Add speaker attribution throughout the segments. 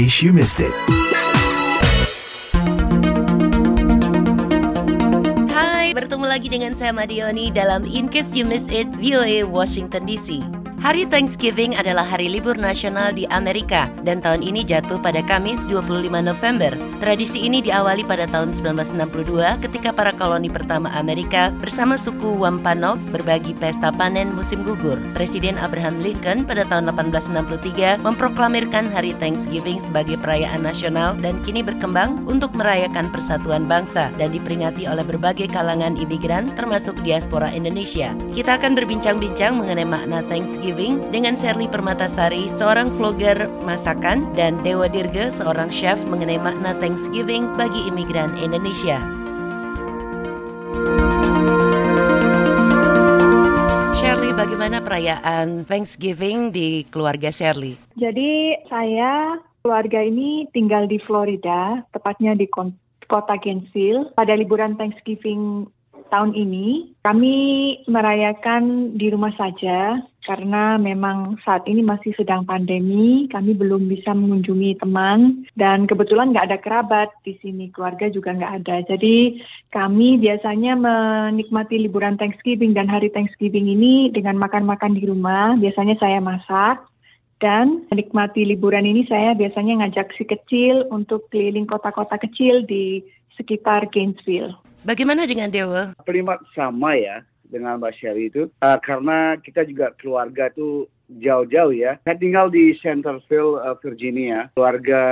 Speaker 1: case you missed it.
Speaker 2: Hai, bertemu lagi dengan saya Madioni dalam In Case You Miss It VOA Washington DC. Hari Thanksgiving adalah hari libur nasional di Amerika dan tahun ini jatuh pada Kamis 25 November. Tradisi ini diawali pada tahun 1962 ketika para koloni pertama Amerika bersama suku Wampanoag berbagi pesta panen musim gugur. Presiden Abraham Lincoln pada tahun 1863 memproklamirkan hari Thanksgiving sebagai perayaan nasional dan kini berkembang untuk merayakan persatuan bangsa dan diperingati oleh berbagai kalangan imigran termasuk diaspora Indonesia. Kita akan berbincang-bincang mengenai makna Thanksgiving dengan Shirley Permatasari, seorang vlogger masakan, dan Dewa Dirga, seorang chef mengenai makna Thanksgiving bagi imigran Indonesia. Shirley, bagaimana perayaan Thanksgiving di keluarga Shirley?
Speaker 3: Jadi saya keluarga ini tinggal di Florida, tepatnya di kota Gainesville. Pada liburan Thanksgiving tahun ini kami merayakan di rumah saja karena memang saat ini masih sedang pandemi, kami belum bisa mengunjungi teman dan kebetulan nggak ada kerabat di sini, keluarga juga nggak ada. Jadi kami biasanya menikmati liburan Thanksgiving dan hari Thanksgiving ini dengan makan-makan di rumah. Biasanya saya masak dan menikmati liburan ini saya biasanya ngajak si kecil untuk keliling kota-kota kecil di sekitar Gainesville.
Speaker 2: Bagaimana dengan Dewa?
Speaker 4: Primat sama ya dengan Mbak Sherry itu uh, karena kita juga keluarga tuh jauh-jauh ya. Saya tinggal di Centerville, uh, Virginia. Keluarga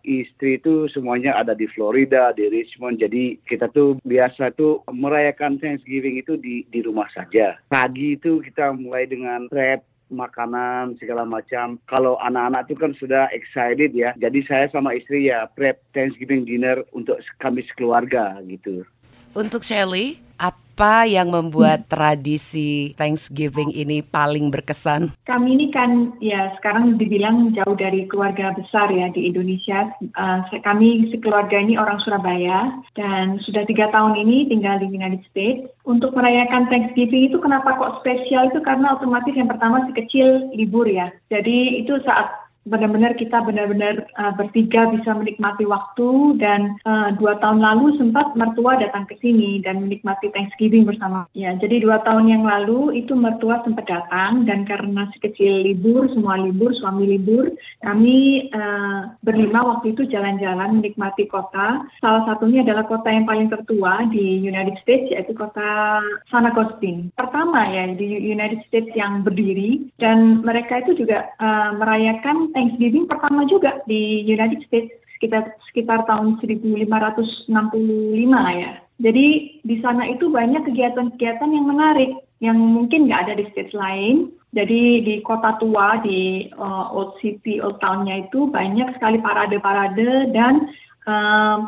Speaker 4: istri itu semuanya ada di Florida, di Richmond. Jadi kita tuh biasa tuh merayakan Thanksgiving itu di di rumah saja. Pagi itu kita mulai dengan prep makanan segala macam. Kalau anak-anak itu kan sudah excited ya. Jadi saya sama istri ya prep Thanksgiving dinner untuk kami sekeluarga gitu.
Speaker 2: Untuk Shelly, apa yang membuat tradisi Thanksgiving ini paling berkesan?
Speaker 3: Kami ini kan ya sekarang dibilang jauh dari keluarga besar ya di Indonesia. Uh, kami sekeluarga ini orang Surabaya dan sudah tiga tahun ini tinggal di United States. Untuk merayakan Thanksgiving itu kenapa kok spesial itu karena otomatis yang pertama si kecil libur ya. Jadi itu saat benar-benar kita benar-benar uh, bertiga bisa menikmati waktu dan uh, dua tahun lalu sempat mertua datang ke sini dan menikmati Thanksgiving bersama. Ya, jadi dua tahun yang lalu itu mertua sempat datang dan karena si kecil libur, semua libur, suami libur, kami uh, berlima waktu itu jalan-jalan menikmati kota. Salah satunya adalah kota yang paling tertua di United States yaitu kota San Agustin. Pertama ya di United States yang berdiri dan mereka itu juga uh, merayakan Thanksgiving pertama juga di United States sekitar sekitar tahun 1565 ya. Jadi di sana itu banyak kegiatan-kegiatan yang menarik yang mungkin nggak ada di states lain. Jadi di kota tua di uh, Old City, Old Town-nya itu banyak sekali parade-parade dan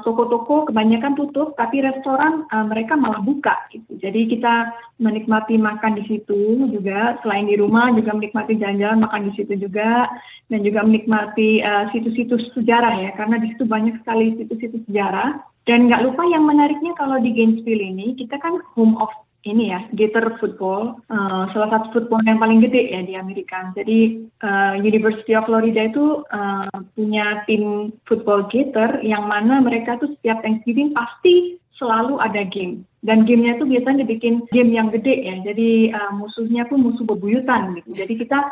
Speaker 3: toko-toko um, kebanyakan tutup, tapi restoran um, mereka malah buka. Gitu. Jadi kita menikmati makan di situ juga, selain di rumah juga menikmati jalan-jalan makan di situ juga, dan juga menikmati uh, situs-situs sejarah ya, karena di situ banyak sekali situs-situs sejarah. Dan nggak lupa yang menariknya kalau di Gainesville ini, kita kan home of ini ya Gator Football, uh, salah satu football yang paling gede ya di Amerika. Jadi uh, University of Florida itu uh, punya tim football Gator yang mana mereka tuh setiap Thanksgiving pasti selalu ada game. Dan gamenya itu biasanya dibikin game yang gede ya. Jadi uh, musuhnya pun musuh bebuyutan gitu. Jadi kita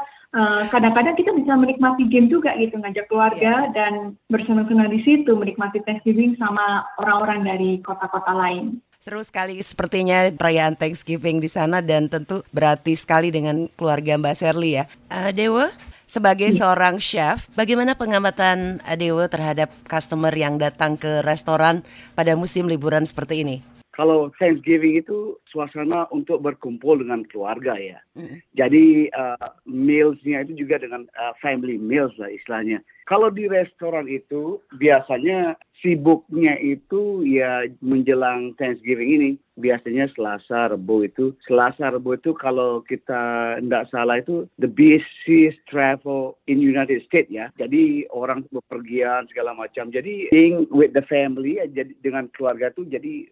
Speaker 3: kadang-kadang uh, kita bisa menikmati game juga gitu, ngajak keluarga yeah. dan bersenang-senang di situ menikmati Thanksgiving sama orang-orang dari kota-kota lain.
Speaker 2: Seru sekali sepertinya perayaan Thanksgiving di sana dan tentu berarti sekali dengan keluarga Mbak Shirley ya. Uh, Dewa, sebagai ya. seorang chef, bagaimana pengamatan Dewa terhadap customer yang datang ke restoran pada musim liburan seperti ini?
Speaker 4: Kalau Thanksgiving itu suasana untuk berkumpul dengan keluarga ya. Mm. Jadi uh, mealsnya itu juga dengan uh, family meals lah istilahnya. Kalau di restoran itu biasanya sibuknya itu ya menjelang Thanksgiving ini biasanya Selasa Rebo itu Selasa Rebo itu kalau kita tidak salah itu the busiest travel in United States ya jadi orang bepergian segala macam jadi being with the family ya, jadi dengan keluarga itu jadi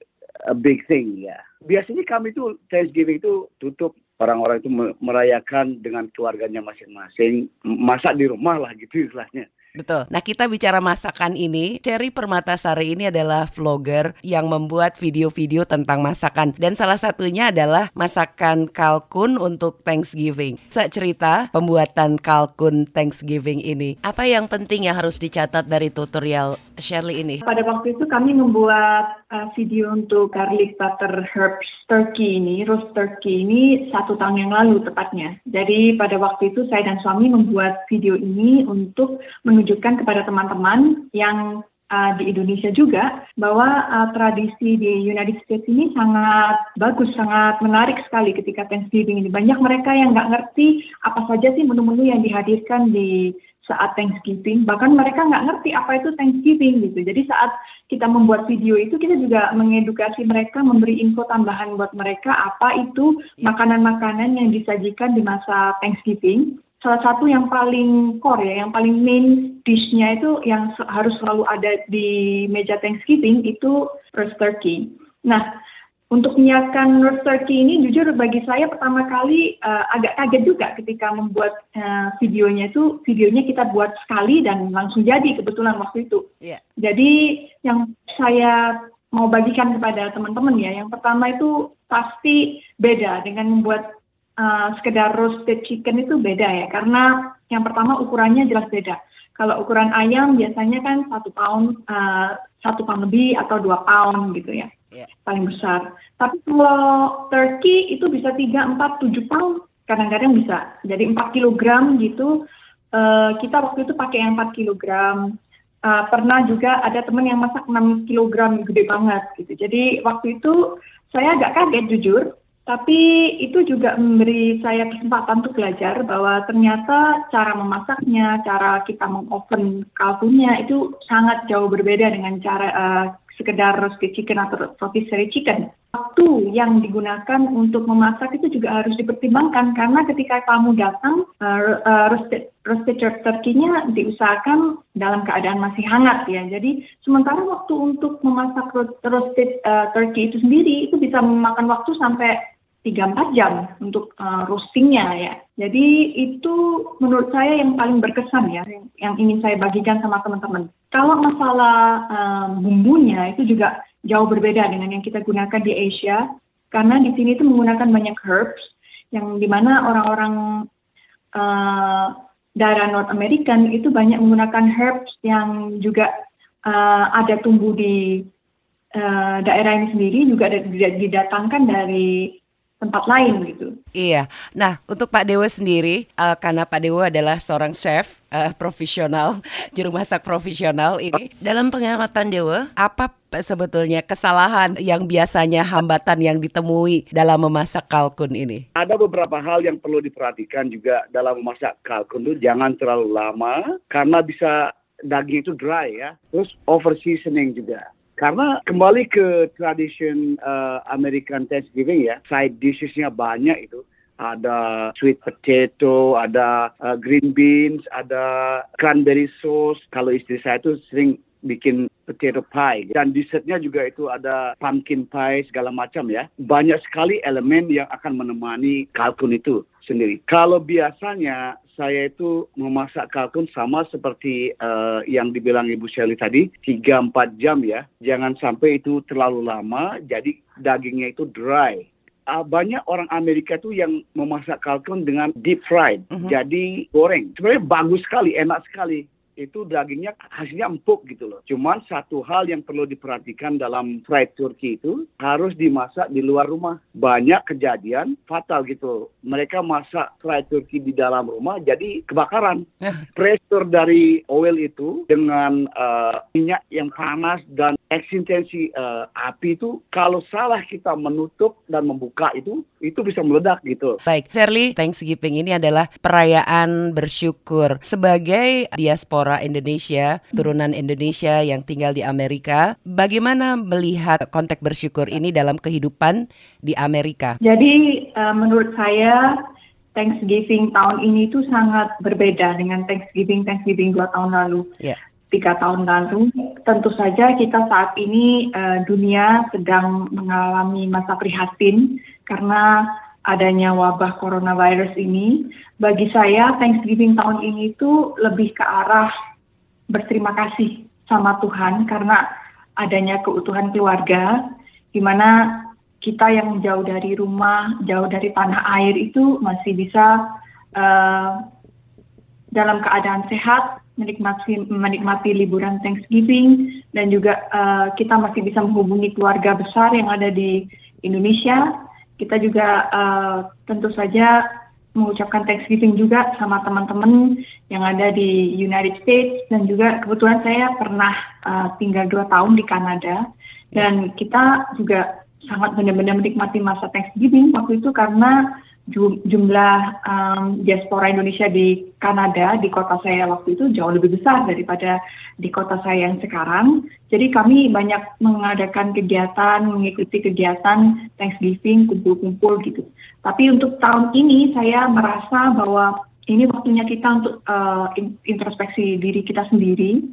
Speaker 4: a big thing ya. Biasanya kami itu Thanksgiving itu tutup orang-orang itu merayakan dengan keluarganya masing-masing masak di rumah lah gitu istilahnya
Speaker 2: Betul. Nah kita bicara masakan ini, Cherry Permatasari ini adalah vlogger yang membuat video-video tentang masakan dan salah satunya adalah masakan kalkun untuk Thanksgiving. Saya cerita pembuatan kalkun Thanksgiving ini. Apa yang penting yang harus dicatat dari tutorial Shirley ini?
Speaker 3: Pada waktu itu kami membuat uh, video untuk garlic butter herbs turkey ini, roast turkey ini satu tahun yang lalu tepatnya. Jadi pada waktu itu saya dan suami membuat video ini untuk menunjukkan kepada teman-teman yang uh, di Indonesia juga bahwa uh, tradisi di United States ini sangat bagus, sangat menarik sekali ketika Thanksgiving ini. Banyak mereka yang nggak ngerti apa saja sih menu-menu yang dihadirkan di saat Thanksgiving. Bahkan mereka nggak ngerti apa itu Thanksgiving gitu. Jadi saat kita membuat video itu kita juga mengedukasi mereka, memberi info tambahan buat mereka apa itu ya. makanan-makanan yang disajikan di masa Thanksgiving salah satu yang paling core ya, yang paling main dishnya itu yang harus selalu ada di meja Thanksgiving itu roast turkey. Nah, untuk menyiapkan roast turkey ini jujur bagi saya pertama kali uh, agak kaget juga ketika membuat uh, videonya itu videonya kita buat sekali dan langsung jadi kebetulan waktu itu. Yeah. Jadi yang saya mau bagikan kepada teman-teman ya, yang pertama itu pasti beda dengan membuat uh, sekedar roasted chicken itu beda ya karena yang pertama ukurannya jelas beda. Kalau ukuran ayam biasanya kan satu pound uh, satu pound lebih atau dua pound gitu ya yeah. paling besar. Tapi kalau turkey itu bisa tiga empat tujuh pound kadang-kadang bisa. Jadi empat kilogram gitu. Uh, kita waktu itu pakai yang empat kilogram. Uh, pernah juga ada teman yang masak 6 kilogram gede banget gitu. Jadi waktu itu saya agak kaget jujur tapi itu juga memberi saya kesempatan untuk belajar bahwa ternyata cara memasaknya, cara kita mengoven kalkunnya itu sangat jauh berbeda dengan cara uh, sekedar roasted chicken atau rotisserie chicken. Waktu yang digunakan untuk memasak itu juga harus dipertimbangkan karena ketika kamu datang uh, uh, roasted roasted turkey-nya diusahakan dalam keadaan masih hangat ya. Jadi sementara waktu untuk memasak roasted uh, turkey itu sendiri itu bisa memakan waktu sampai 3-4 jam untuk uh, roastingnya ya. Jadi itu menurut saya yang paling berkesan ya, yang, ingin saya bagikan sama teman-teman. Kalau masalah uh, bumbunya itu juga jauh berbeda dengan yang kita gunakan di Asia, karena di sini itu menggunakan banyak herbs, yang di mana orang-orang uh, daerah North American itu banyak menggunakan herbs yang juga uh, ada tumbuh di uh, daerah ini sendiri, juga didatangkan dari tempat lain gitu.
Speaker 2: Iya. Nah, untuk Pak Dewa sendiri, uh, karena Pak Dewa adalah seorang chef uh, profesional, juru masak profesional ini, dalam pengamatan Dewa, apa sebetulnya kesalahan yang biasanya hambatan yang ditemui dalam memasak kalkun ini?
Speaker 4: Ada beberapa hal yang perlu diperhatikan juga dalam memasak kalkun itu jangan terlalu lama karena bisa daging itu dry ya. Terus over seasoning juga. Karena kembali ke tradition uh, American Thanksgiving ya, side dishesnya banyak itu. Ada sweet potato, ada uh, green beans, ada cranberry sauce. Kalau istri saya itu sering bikin potato pie dan dessertnya juga itu ada pumpkin pie segala macam ya banyak sekali elemen yang akan menemani kalkun itu sendiri kalau biasanya saya itu memasak kalkun sama seperti uh, yang dibilang Ibu Shelly tadi, 3-4 jam ya. Jangan sampai itu terlalu lama, jadi dagingnya itu dry. Uh, banyak orang Amerika tuh yang memasak kalkun dengan deep fried, uh -huh. jadi goreng. Sebenarnya bagus sekali, enak sekali itu dagingnya hasilnya empuk gitu loh. Cuman satu hal yang perlu diperhatikan dalam fried turkey itu harus dimasak di luar rumah. Banyak kejadian fatal gitu. Mereka masak fried turkey di dalam rumah jadi kebakaran. Pressure dari oil itu dengan uh, minyak yang panas dan eksistensi uh, api itu kalau salah kita menutup dan membuka itu itu bisa meledak gitu.
Speaker 2: Baik, Shirley, Thanksgiving ini adalah perayaan bersyukur sebagai diaspora diaspora Indonesia, turunan Indonesia yang tinggal di Amerika. Bagaimana melihat konteks bersyukur ini dalam kehidupan di Amerika?
Speaker 3: Jadi uh, menurut saya Thanksgiving tahun ini itu sangat berbeda dengan Thanksgiving Thanksgiving dua tahun lalu. Yeah tiga tahun lalu. Tentu saja kita saat ini uh, dunia sedang mengalami masa prihatin karena adanya wabah coronavirus ini, bagi saya Thanksgiving tahun ini itu lebih ke arah berterima kasih sama Tuhan karena adanya keutuhan keluarga, di mana kita yang jauh dari rumah, jauh dari tanah air itu masih bisa uh, dalam keadaan sehat, menikmati menikmati liburan Thanksgiving dan juga uh, kita masih bisa menghubungi keluarga besar yang ada di Indonesia. Kita juga uh, tentu saja mengucapkan Thanksgiving juga sama teman-teman yang ada di United States. Dan juga kebetulan saya pernah uh, tinggal dua tahun di Kanada. Dan kita juga sangat benar-benar menikmati masa Thanksgiving waktu itu karena jumlah um, diaspora Indonesia di Kanada di kota saya waktu itu jauh lebih besar daripada di kota saya yang sekarang. Jadi kami banyak mengadakan kegiatan, mengikuti kegiatan Thanksgiving, kumpul-kumpul gitu. Tapi untuk tahun ini saya merasa bahwa ini waktunya kita untuk uh, introspeksi diri kita sendiri.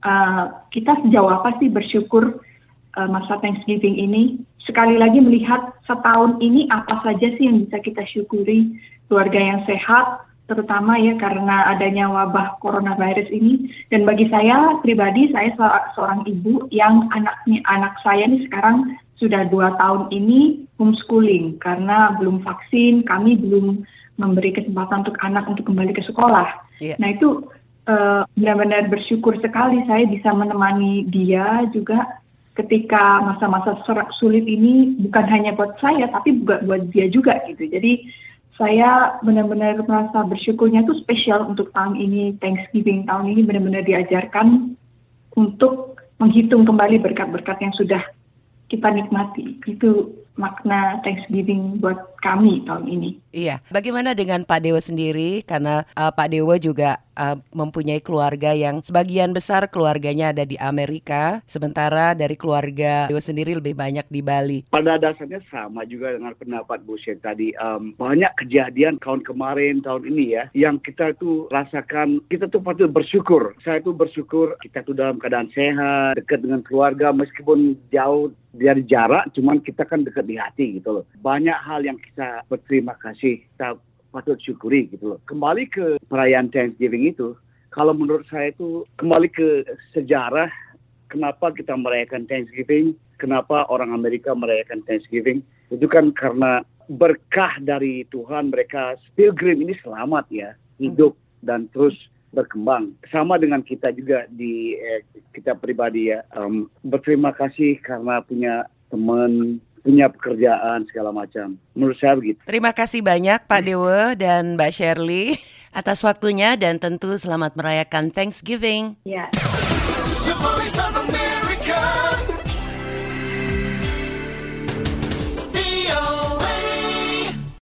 Speaker 3: Uh, kita sejauh apa sih bersyukur uh, masa Thanksgiving ini? Sekali lagi melihat setahun ini apa saja sih yang bisa kita syukuri? Keluarga yang sehat terutama ya karena adanya wabah coronavirus ini. Dan bagi saya pribadi saya seorang ibu yang anaknya anak saya ini sekarang sudah dua tahun ini homeschooling. Karena belum vaksin kami belum memberi kesempatan untuk anak untuk kembali ke sekolah. Yeah. nah itu uh, benar-benar bersyukur sekali saya bisa menemani dia juga ketika masa-masa sulit ini bukan hanya buat saya tapi juga buat dia juga gitu. Jadi saya benar-benar merasa bersyukurnya itu spesial untuk tahun ini Thanksgiving tahun ini benar-benar diajarkan untuk menghitung kembali berkat-berkat yang sudah kita nikmati. Itu makna Thanksgiving buat kami tahun ini.
Speaker 2: Iya, bagaimana dengan Pak Dewa sendiri? Karena uh, Pak Dewa juga uh, mempunyai keluarga yang sebagian besar keluarganya ada di Amerika, sementara dari keluarga Dewa sendiri lebih banyak di Bali.
Speaker 4: Pada dasarnya sama juga dengan pendapat Bu Shen tadi. Um, banyak kejadian tahun kemarin, tahun ini ya, yang kita tuh rasakan, kita tuh patut bersyukur. Saya tuh bersyukur kita tuh dalam keadaan sehat, dekat dengan keluarga, meskipun jauh dari jarak, cuman kita kan dekat di hati gitu loh. Banyak hal yang kita berterima kasih, kita patut syukuri gitu loh. Kembali ke perayaan Thanksgiving itu, kalau menurut saya itu kembali ke sejarah kenapa kita merayakan Thanksgiving, kenapa orang Amerika merayakan Thanksgiving, itu kan karena berkah dari Tuhan mereka pilgrim ini selamat ya, hidup dan terus berkembang. Sama dengan kita juga di eh, kita pribadi ya, um, berterima kasih karena punya teman punya pekerjaan segala macam. Menurut saya begitu.
Speaker 2: Terima kasih banyak Pak Dewa dan Mbak Shirley atas waktunya dan tentu selamat merayakan Thanksgiving.
Speaker 3: Ya.